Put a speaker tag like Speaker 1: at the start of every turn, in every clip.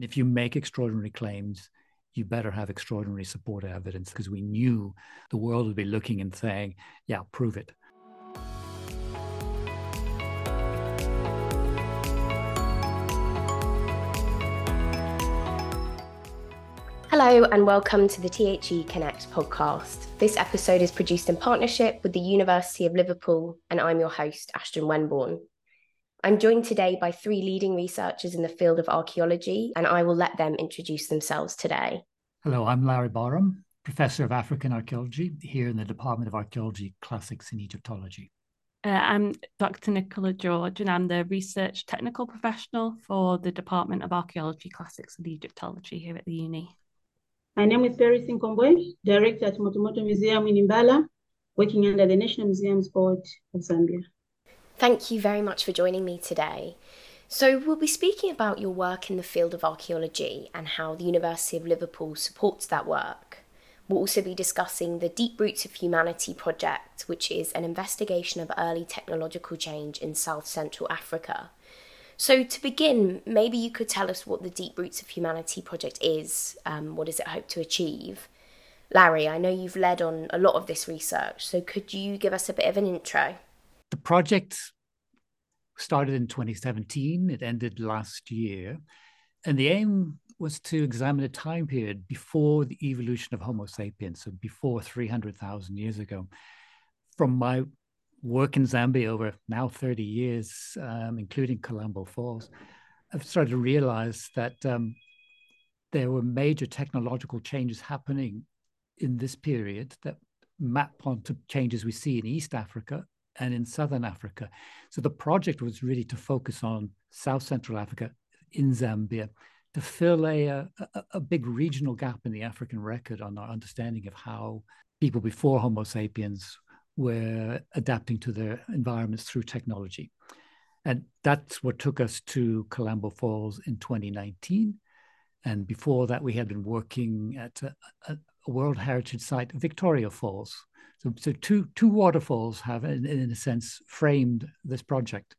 Speaker 1: If you make extraordinary claims, you better have extraordinary support evidence because we knew the world would be looking and saying, yeah, prove it.
Speaker 2: Hello, and welcome to the THE Connect podcast. This episode is produced in partnership with the University of Liverpool, and I'm your host, Ashton Wenborn. I'm joined today by three leading researchers in the field of archaeology, and I will let them introduce themselves today.
Speaker 1: Hello, I'm Larry Barham, Professor of African Archaeology here in the Department of Archaeology, Classics and Egyptology.
Speaker 3: Uh, I'm Dr. Nicola George, and I'm the Research Technical Professional for the Department of Archaeology, Classics and Egyptology here at the Uni.
Speaker 4: My name is Perrice Nkombwe, Director at Moto Moto Museum in Mbala, working under the National Museums Board of Zambia.
Speaker 2: Thank you very much for joining me today. So, we'll be speaking about your work in the field of archaeology and how the University of Liverpool supports that work. We'll also be discussing the Deep Roots of Humanity project, which is an investigation of early technological change in South Central Africa. So, to begin, maybe you could tell us what the Deep Roots of Humanity project is. Um, what does it hope to achieve? Larry, I know you've led on a lot of this research, so could you give us a bit of an intro?
Speaker 1: The project started in 2017, it ended last year, and the aim was to examine a time period before the evolution of Homo sapiens, so before 300,000 years ago. From my work in Zambia over now 30 years, um, including Kalambo Falls, I've started to realize that um, there were major technological changes happening in this period that map onto changes we see in East Africa and in Southern Africa. So the project was really to focus on South Central Africa in Zambia to fill a, a, a big regional gap in the African record on our understanding of how people before Homo sapiens were adapting to their environments through technology. And that's what took us to Kalambo Falls in 2019. And before that, we had been working at a, a World Heritage Site, Victoria Falls. So, so two, two waterfalls have, in, in a sense, framed this project.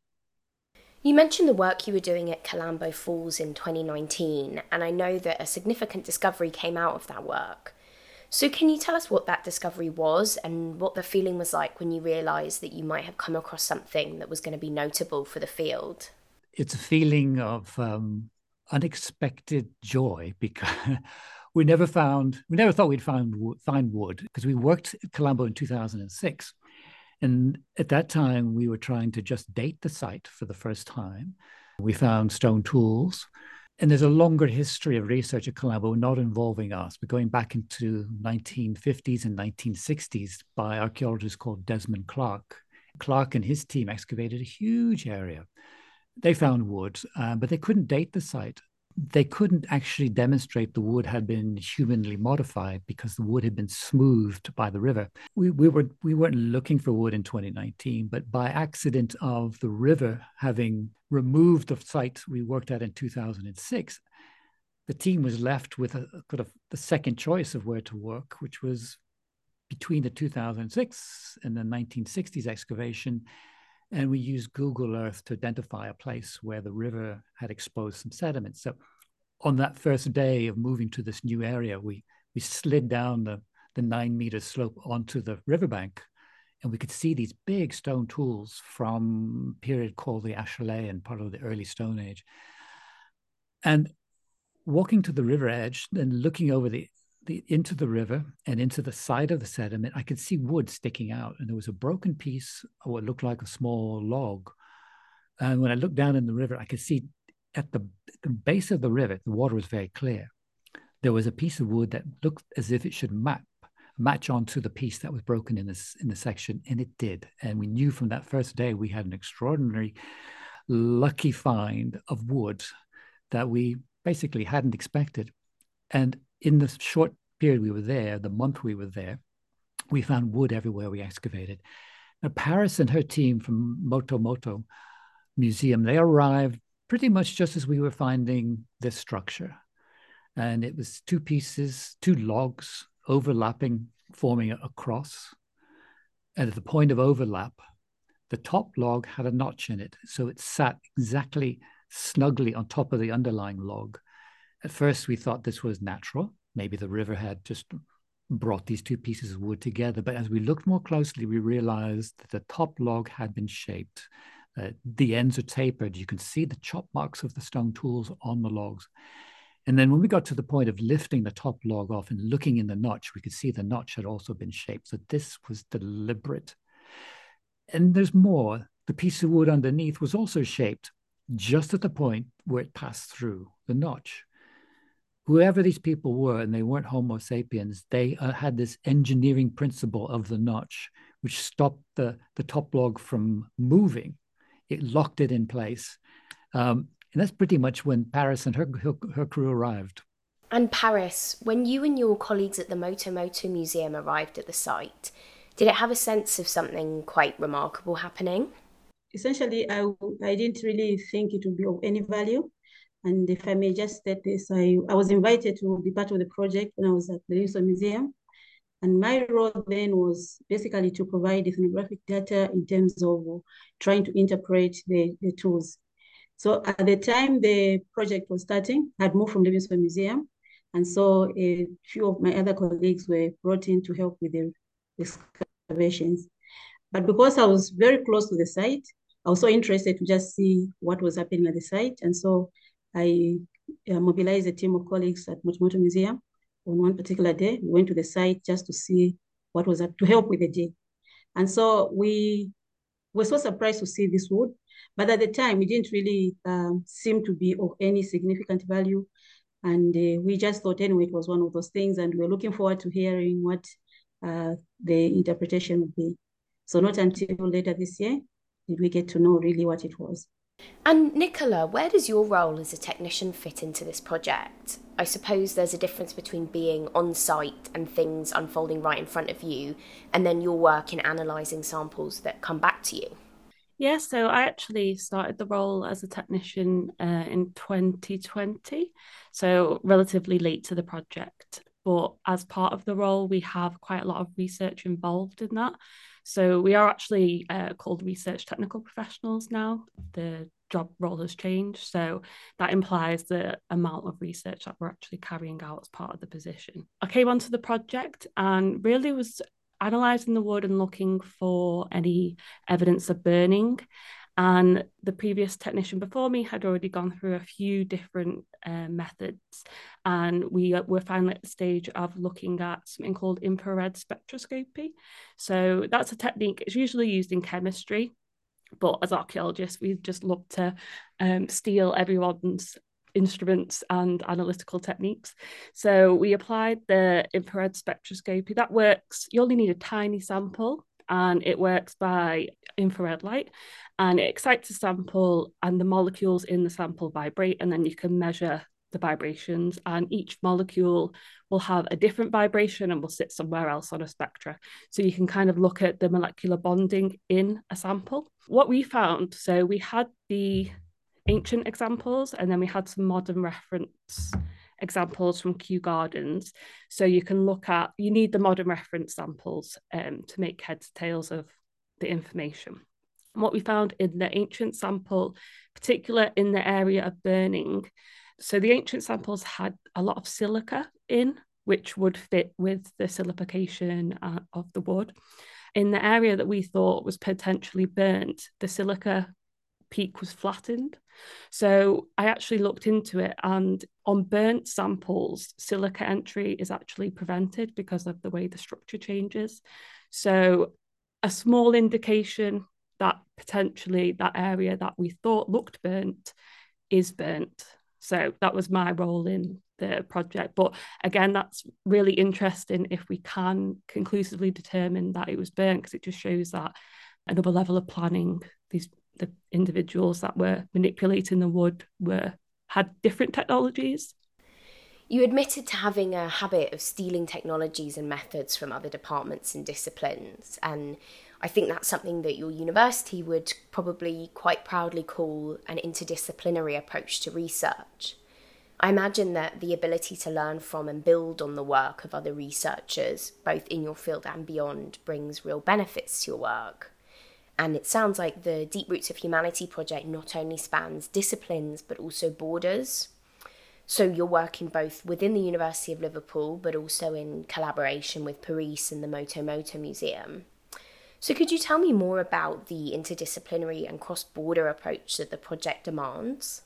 Speaker 2: You mentioned the work you were doing at Kalambo Falls in 2019, and I know that a significant discovery came out of that work. So, can you tell us what that discovery was and what the feeling was like when you realised that you might have come across something that was going to be notable for the field?
Speaker 1: It's a feeling of um, unexpected joy because we never found, we never thought we'd find find wood because we worked at Kalambo in 2006. And at that time, we were trying to just date the site for the first time. We found stone tools and there's a longer history of research at Kalambo not involving us, but going back into 1950s and 1960s by archaeologists called Desmond Clark. Clark and his team excavated a huge area. They found wood, uh, but they couldn't date the site they couldn't actually demonstrate the wood had been humanly modified because the wood had been smoothed by the river. We, we, were, we weren't looking for wood in 2019, but by accident of the river having removed the site we worked at in 2006, the team was left with a, kind of the second choice of where to work, which was between the 2006 and the 1960s excavation and we used Google Earth to identify a place where the river had exposed some sediment. So on that first day of moving to this new area, we we slid down the, the nine meter slope onto the riverbank and we could see these big stone tools from a period called the Acheulean, part of the early Stone Age. And walking to the river edge and looking over the the, into the river and into the side of the sediment, I could see wood sticking out, and there was a broken piece of what looked like a small log. And when I looked down in the river, I could see at the, the base of the river, the water was very clear. There was a piece of wood that looked as if it should map match onto the piece that was broken in this in the section, and it did. And we knew from that first day we had an extraordinary, lucky find of wood that we basically hadn't expected. And in the short period we were there, the month we were there, we found wood everywhere we excavated. Now, Perrice and her team from Moto Moto Museum, they arrived pretty much just as we were finding this structure. And it was two pieces, two logs overlapping, forming a cross. And at the point of overlap, the top log had a notch in it. So it sat exactly snugly on top of the underlying log. At first, we thought this was natural. Maybe the river had just brought these two pieces of wood together. But as we looked more closely, we realized that the top log had been shaped. Uh, the ends are tapered. You can see the chop marks of the stone tools on the logs. And then when we got to the point of lifting the top log off and looking in the notch, we could see the notch had also been shaped. So this was deliberate. And there's more. The piece of wood underneath was also shaped just at the point where it passed through the notch whoever these people were, and they weren't Homo sapiens, they uh, had this engineering principle of the notch, which stopped the, the top log from moving. It locked it in place. Um, and that's pretty much when Perrice and her, her, her crew arrived.
Speaker 2: And Perrice, when you and your colleagues at the Moto Moto Museum arrived at the site, did it have a sense of something quite remarkable happening?
Speaker 4: Essentially, I, I didn't really think it would be of any value and if I may just state this, I, I was invited to be part of the project when I was at the Livingstone Museum. And my role then was basically to provide ethnographic data in terms of trying to interpret the, the tools. So at the time the project was starting, I had moved from the Livingstone Museum. And so a few of my other colleagues were brought in to help with the excavations. But because I was very close to the site, I was so interested to just see what was happening at the site. And so I uh, mobilized a team of colleagues at Moto Moto Museum on one particular day. We went to the site just to see what was up to help with the dig. And so we were so surprised to see this wood, but at the time it didn't really um, seem to be of any significant value. And uh, we just thought anyway it was one of those things, and we we're looking forward to hearing what uh, the interpretation would be. So not until later this year did we get to know really what it was.
Speaker 2: And Nicola, where does your role as a technician fit into this project? I suppose there's a difference between being on site and things unfolding right in front of you, and then your work in analysing samples that come back to you.
Speaker 3: Yeah, so I actually started the role as a technician uh, in 2020, so relatively late to the project. But as part of the role, we have quite a lot of research involved in that. So we are actually uh, called research technical professionals now. The job role has changed. So that implies the amount of research that we're actually carrying out as part of the position. I came onto the project and really was analysing the wood and looking for any evidence of burning. And the previous technician before me had already gone through a few different uh, methods. And we uh, were finally at the stage of looking at something called infrared spectroscopy. So that's a technique, it's usually used in chemistry. But as archaeologists, we just love to um, steal everyone's instruments and analytical techniques. So we applied the infrared spectroscopy. That works, you only need a tiny sample and it works by infrared light and it excites a sample and the molecules in the sample vibrate and then you can measure the vibrations and each molecule will have a different vibration and will sit somewhere else on a spectra. So you can kind of look at the molecular bonding in a sample. What we found so we had the ancient examples and then we had some modern reference examples from Kew Gardens. So you can look at, you need the modern reference samples um, to make heads tails of the information. And what we found in the ancient sample, particular in the area of burning, so the ancient samples had a lot of silica in, which would fit with the silicification uh, of the wood. In the area that we thought was potentially burnt, the silica peak was flattened. So I actually looked into it, and on burnt samples, silica entry is actually prevented because of the way the structure changes. So a small indication that potentially that area that we thought looked burnt is burnt. So that was my role in the project. But again, that's really interesting if we can conclusively determine that it was burnt because it just shows that another level of planning these the individuals that were manipulating the wood were had different technologies.
Speaker 2: You admitted to having a habit of stealing technologies and methods from other departments and disciplines, and I think that's something that your university would probably quite proudly call an interdisciplinary approach to research. I imagine that the ability to learn from and build on the work of other researchers, both in your field and beyond, brings real benefits to your work. And it sounds like the Deep Roots of Humanity project not only spans disciplines but also borders. So you're working both within the University of Liverpool, but also in collaboration with Perrice and the Moto Moto Museum. So could you tell me more about the interdisciplinary and cross-border approach that the project demands?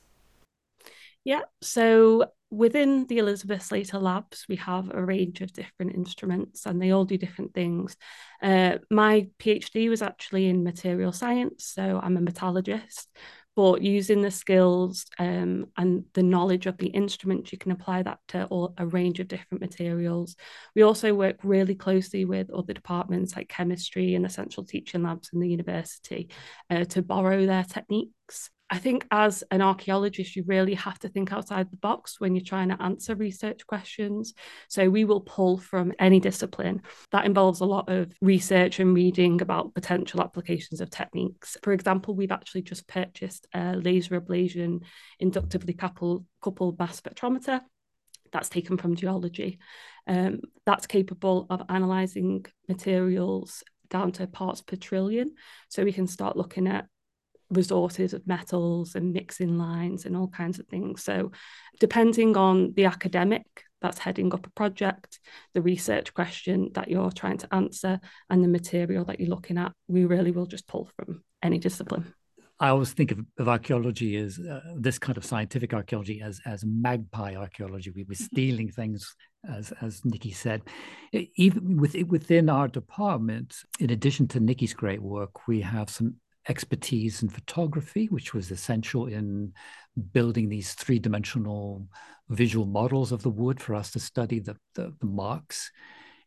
Speaker 3: Yeah, so within the Elizabeth Slater Labs, we have a range of different instruments and they all do different things. Uh, my PhD was actually in material science, so I'm a metallurgist, but using the skills um, and the knowledge of the instruments, you can apply that to all, a range of different materials. We also work really closely with other departments like chemistry and essential teaching labs in the university uh, to borrow their techniques. I think as an archaeologist, you really have to think outside the box when you're trying to answer research questions. So we will pull from any discipline. That involves a lot of research and reading about potential applications of techniques. For example, we've actually just purchased a laser ablation inductively coupled, coupled mass spectrometer that's taken from geology. Um, that's capable of analysing materials down to parts per trillion. So we can start looking at resources of metals and mixing lines and all kinds of things. So, depending on the academic that's heading up a project, the research question that you're trying to answer, and the material that you're looking at, we really will just pull from any discipline.
Speaker 1: I always think of, of archaeology as uh, this kind of scientific archaeology as as magpie archaeology. We were stealing things, as as Nikki said. Even with, within our department, in addition to Nikki's great work, we have some expertise in photography, which was essential in building these three dimensional visual models of the wood for us to study the, the, the, marks.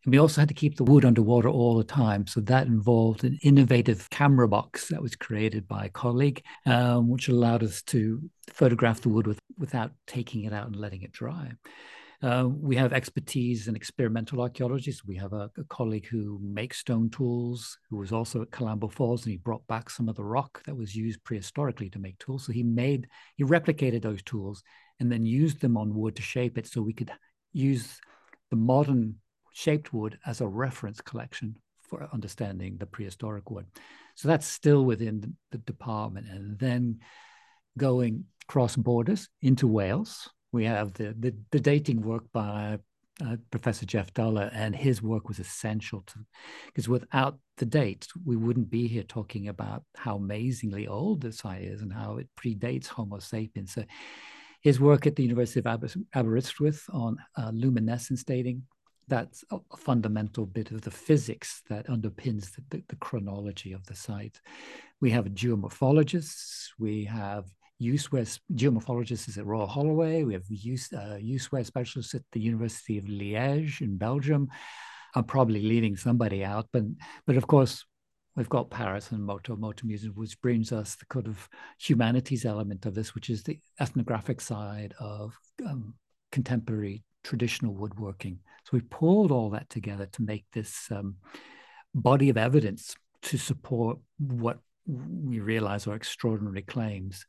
Speaker 1: And we also had to keep the wood underwater all the time. So that involved an innovative camera box that was created by a colleague, um, which allowed us to photograph the wood with, without taking it out and letting it dry. Uh, we have expertise in experimental archaeology. So we have a, a, colleague who makes stone tools, who was also at Kalambo Falls, and he brought back some of the rock that was used prehistorically to make tools. So he made, he replicated those tools and then used them on wood to shape it so we could use the modern shaped wood as a reference collection for understanding the prehistoric wood. So that's still within the, the department. And then going cross borders into Wales, we have the, the, the dating work by uh, Professor Geoff Duller, and his work was essential to because without the date, we wouldn't be here talking about how amazingly old the site is and how it predates Homo sapiens. So, his work at the University of Aber- Aberystwyth on uh, luminescence dating that's a, a, fundamental bit of the physics that underpins the, the, the chronology of the site. We have geomorphologists, we have USWare geomorphologists at Royal Holloway. We have use, uh, specialists at the University of Liège in Belgium. I'm probably leaving somebody out, but but of course we've got Perrice and Moto Moto Museum, which brings us the kind of humanities element of this, which is the ethnographic side of um, contemporary traditional woodworking. So we pulled all that together to make this um, body of evidence to support what we realize are extraordinary claims.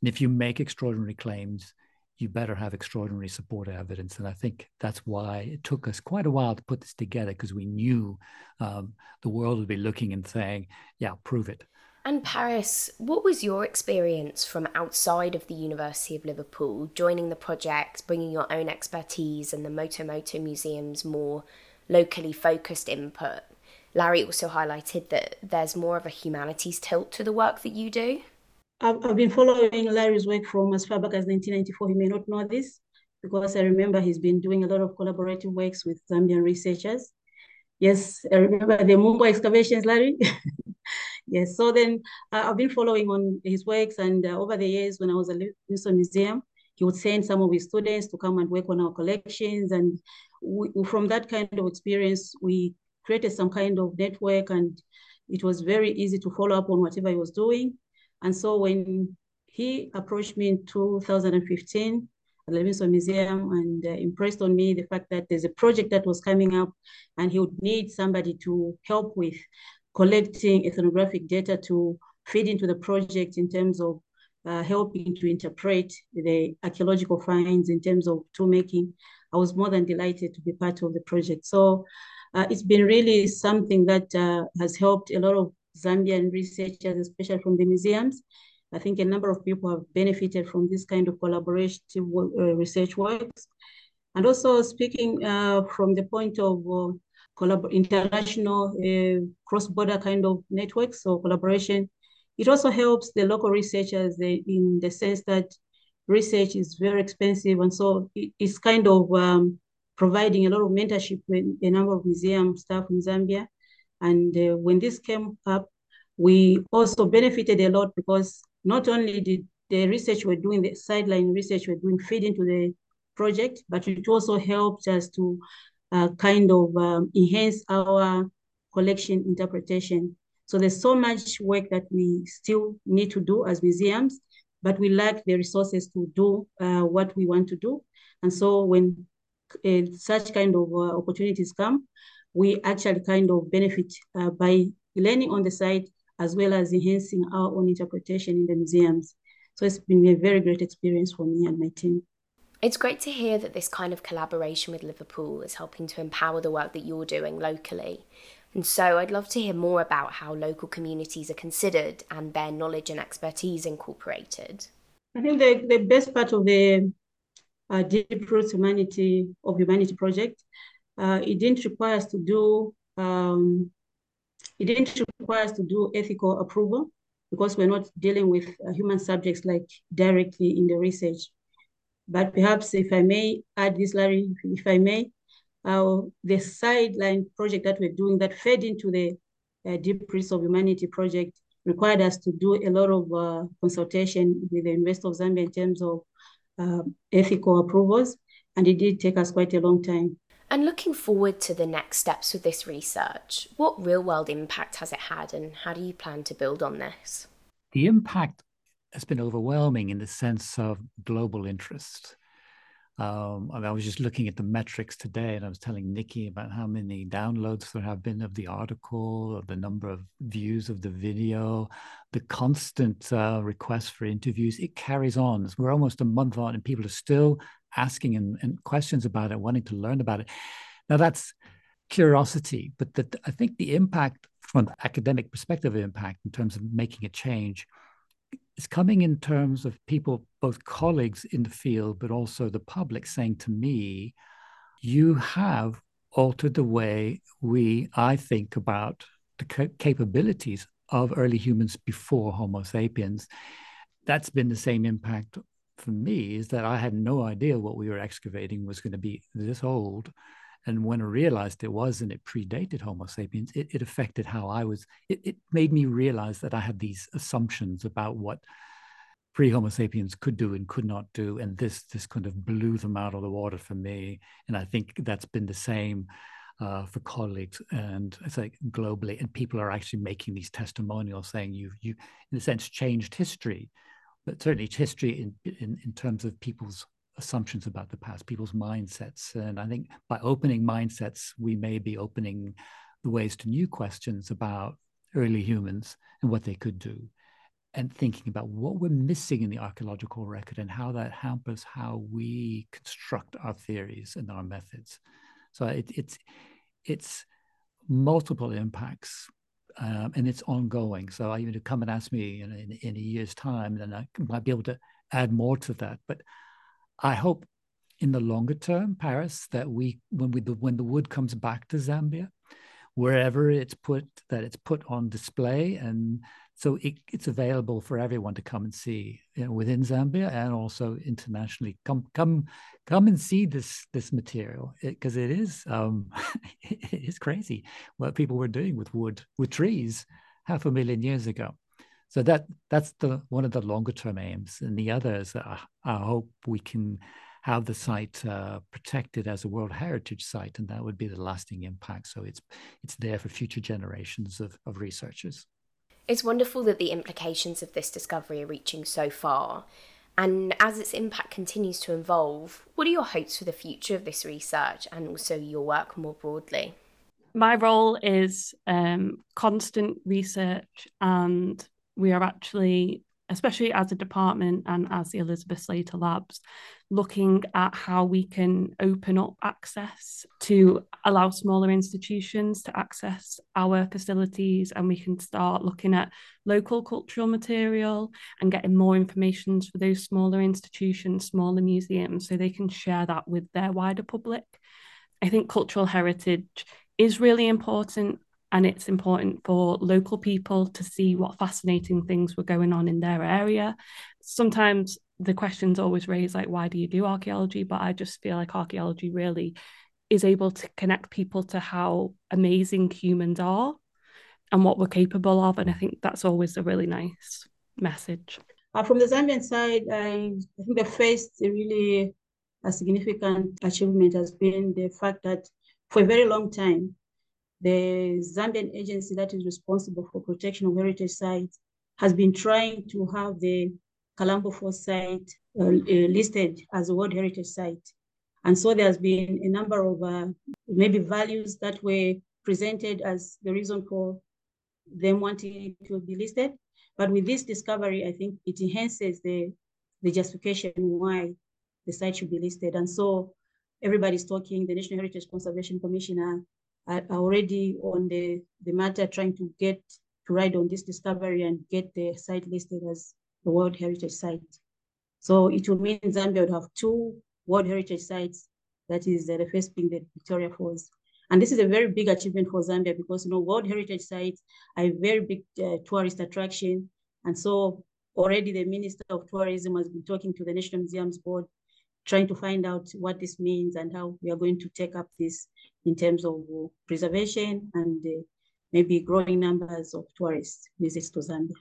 Speaker 1: And if you make extraordinary claims, you better have extraordinary support evidence. And I think that's why it took us quite a while to put this together because we knew um, the world would be looking and saying, yeah, prove it.
Speaker 2: And Perrice, what was your experience from outside of the University of Liverpool, joining the project, bringing your own expertise and the Moto Moto Museum's more locally focused input? Larry also highlighted that there's more of a humanities tilt to the work that you do.
Speaker 4: I've, I've been following Larry's work from as far back as 1994. He may not know this because I remember he's been doing a lot of collaborative works with Zambian researchers. Yes, I remember the Mumbwa excavations, Larry. yes, so then I've been following on his works and uh, over the years when I was at Livingstone Museum, he would send some of his students to come and work on our collections. And we, from that kind of experience, we created some kind of network and it was very easy to follow up on whatever he was doing. And so when he approached me in 2015 at the Livingstone Museum and uh, impressed on me the fact that there's a project that was coming up and he would need somebody to help with collecting ethnographic data to feed into the project in terms of uh, helping to interpret the archaeological finds in terms of tool making. I was more than delighted to be part of the project. So uh, it's been really something that uh, has helped a lot of Zambian researchers, especially from the museums, I think a number of people have benefited from this kind of collaborative uh, research works. And also speaking uh, from the point of uh, international uh, cross-border kind of networks or collaboration, it also helps the local researchers in the sense that research is very expensive. And so it's kind of um, providing a lot of mentorship with a number of museum staff in Zambia. And uh, when this came up, we also benefited a lot because not only did the research we're doing, the sideline research we're doing feed into the project, but it also helped us to uh, kind of um, enhance our collection interpretation. So there's so much work that we still need to do as museums, but we lack the resources to do uh, what we want to do. And so when uh, such kind of uh, opportunities come, we actually kind of benefit uh, by learning on the site as well as enhancing our own interpretation in the museums. So it's been a very great experience for me and my team.
Speaker 2: It's great to hear that this kind of collaboration with Liverpool is helping to empower the work that you're doing locally. And so I'd love to hear more about how local communities are considered and their knowledge and expertise incorporated.
Speaker 4: I think the, the best part of the uh, Deep Roots Humanity of Humanity project, uh, it didn't require us to do um, it didn't require us to do ethical approval because we're not dealing with uh, human subjects like directly in the research. But perhaps if I may add this, Larry, if I may, uh, the sideline project that we're doing that fed into the uh, Deep Roots of Humanity project required us to do a lot of uh, consultation with the University of Zambia in terms of uh, ethical approvals, and it did take us quite a long time.
Speaker 2: And looking forward to the next steps with this research, what real world impact has it had, and how do you plan to build on this?
Speaker 1: The impact has been overwhelming in the sense of global interest. Um, I was just looking at the metrics today, and I was telling Nikki about how many downloads there have been of the article, the number of views of the video, the constant uh, requests for interviews. It carries on. We're almost a month on, and people are still asking and, and questions about it, wanting to learn about it. Now, that's curiosity, but that I think the impact from the academic perspective impact in terms of making a change is coming in terms of people, both colleagues in the field, but also the public saying to me, you have altered the way we, I think about the capabilities of early humans before Homo sapiens. That's been the same impact for me is that I had no idea what we were excavating was going to be this old. And when I realized it was and it predated Homo sapiens, it, it affected how I was, it, it made me realize that I had these assumptions about what pre Homo sapiens could do and could not do. And this this kind of blew them out of the water for me. And I think that's been the same uh, for colleagues and it's like globally. And people are actually making these testimonials saying you you in a sense changed history but certainly it's history in, in, in terms of people's assumptions about the past, people's mindsets. And I think by opening mindsets, we may be opening the ways to new questions about early humans and what they could do. And thinking about what we're missing in the archaeological record and how that hampers how we construct our theories and our methods. So it, it's it's multiple impacts um, and it's ongoing. So you to come and ask me in, in, in, a year's time, then I might be able to add more to that. But I hope in the longer term, Perrice, that we when we when the wood comes back to Zambia, wherever it's put, that it's put on display and so it, it's available for everyone to come and see you know, within Zambia and also internationally. Come, come, come and see this this material because it, it is um, it is crazy what people were doing with wood with trees half a million years ago. So that that's the one of the longer term aims, and the others. Uh, I hope we can have the site uh, protected as a World Heritage Site, and that would be the lasting impact. So it's it's there for future generations of, of researchers.
Speaker 2: It's wonderful that the implications of this discovery are reaching so far. And as its impact continues to evolve, what are your hopes for the future of this research and also your work more broadly?
Speaker 3: My role is um, constant research, and we are actually especially as a department and as the Elizabeth Slater Labs, looking at how we can open up access to allow smaller institutions to access our facilities. And we can start looking at local cultural material and getting more information for those smaller institutions, smaller museums, so they can share that with their wider public. I think cultural heritage is really important and it's important for local people to see what fascinating things were going on in their area. Sometimes the questions always raised like, why do you do archaeology? But I just feel like archaeology really is able to connect people to how amazing humans are and what we're capable of. And I think that's always a really nice message.
Speaker 4: Uh, from the Zambian side, I, I think the first really a significant achievement has been the fact that for a very long time, the Zambian agency that is responsible for protection of heritage sites has been trying to have the Kalambo site uh, uh, listed as a World Heritage Site. And so there's been a number of uh, maybe values that were presented as the reason for them wanting it to be listed. But with this discovery, I think it enhances the, the justification why the site should be listed. And so everybody's talking, the National Heritage Conservation Commissioner are already on the, the matter trying to get to ride on this discovery and get the site listed as a World Heritage Site. So it will mean Zambia would have two World Heritage Sites. That is uh, the first being the Victoria Falls. And this is a very big achievement for Zambia because you know World Heritage Sites are a very big uh, tourist attraction. And so already the Minister of Tourism has been talking to the National Museums Board, trying to find out what this means and how we are going to take up this in terms of preservation and uh, maybe growing numbers of tourists visits to Zambia.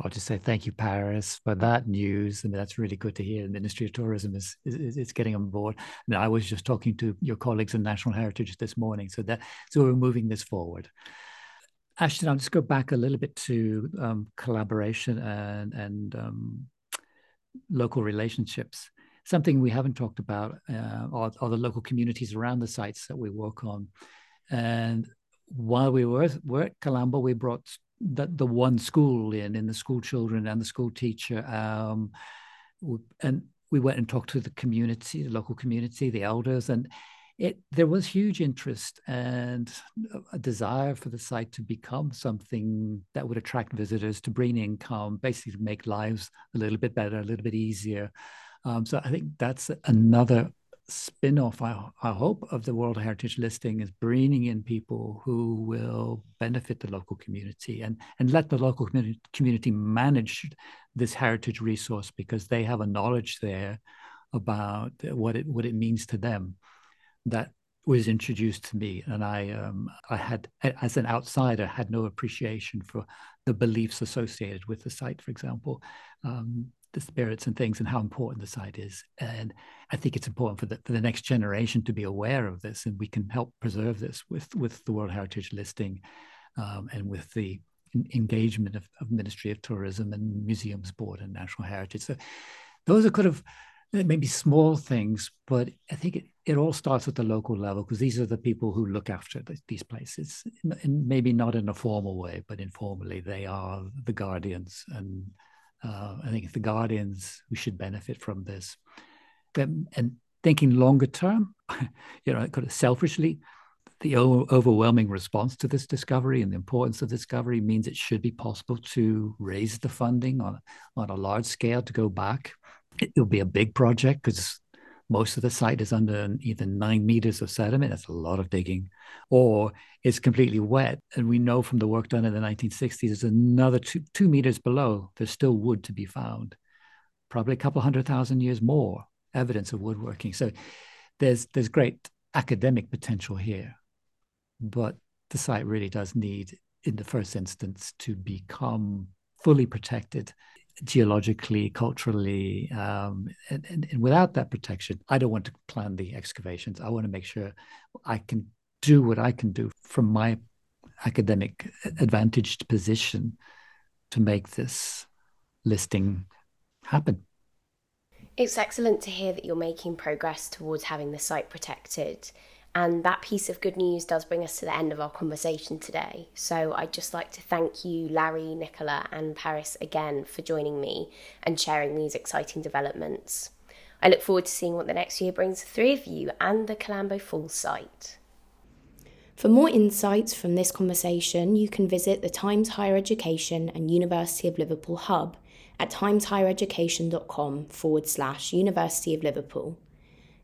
Speaker 1: I'll just say thank you, Perrice, for that news. and that's really good to hear. The Ministry of Tourism is, is, is getting on board. And I was just talking to your colleagues in National Heritage this morning, so that so we're moving this forward. Ashton, I'll just go back a little bit to um, collaboration and and um, local relationships something we haven't talked about uh, are, are, the local communities around the sites that we work on. And while we were, were at Kalambo, we brought the, the one school in, in the school children and the school teacher. Um, and we went and talked to the community, the local community, the elders, and it there was huge interest and a desire for the site to become something that would attract visitors to bring income, basically to make lives a little bit better, a little bit easier. Um, so I think that's another spin-off I, I, hope of the world heritage listing is bringing in people who will benefit the local community and and let the local community, community manage this heritage resource because they have a knowledge there about what it what it means to them that was introduced to me. And i um, i had as an outsider had no appreciation for the beliefs associated with the site for example. Um, the spirits and things and how important the site is. And I think it's important for the for the next generation to be aware of this, and we can help preserve this with with the World Heritage listing um, and with the engagement of, of, Ministry of Tourism and Museums Board and National Heritage. So those are kind of maybe small things, but I think it, it all starts at the local level because these are the people who look after the, these places, and maybe not in a formal way, but informally, they are the guardians and uh, I think it's the guardians who should benefit from this. And thinking longer term, you know, kind of selfishly, the o- overwhelming response to this discovery and the importance of discovery means it should be possible to raise the funding on, on a large scale to go back. It, will be a big project because most of the site is under either nine meters of sediment, that's a lot of digging, or it's completely wet. And we know from the work done in the 1960s, there's another two, two meters below, there's still wood to be found, probably a couple hundred thousand years more evidence of woodworking. So there's there's great academic potential here, but the site really does need, in the first instance, to become fully protected geologically, culturally, um, and, and, and, without that protection, I don't want to plan the excavations. I want to make sure I can do what I can do from my academic advantaged position to make this listing happen.
Speaker 2: It's excellent to hear that you're making progress towards having the site protected. And that piece of good news does bring us to the end of our conversation today. So I'd just like to thank you, Larry, Nicola, and Perrice again for joining me and sharing these exciting developments. I look forward to seeing what the next year brings the three of you and the Kalambo Falls site. For more insights from this conversation, you can visit the Times Higher Education and University of Liverpool hub at timeshighereducation.com forward slash University of Liverpool.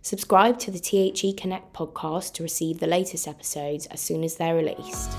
Speaker 2: Subscribe to the THE Connect podcast to receive the latest episodes as soon as they're released.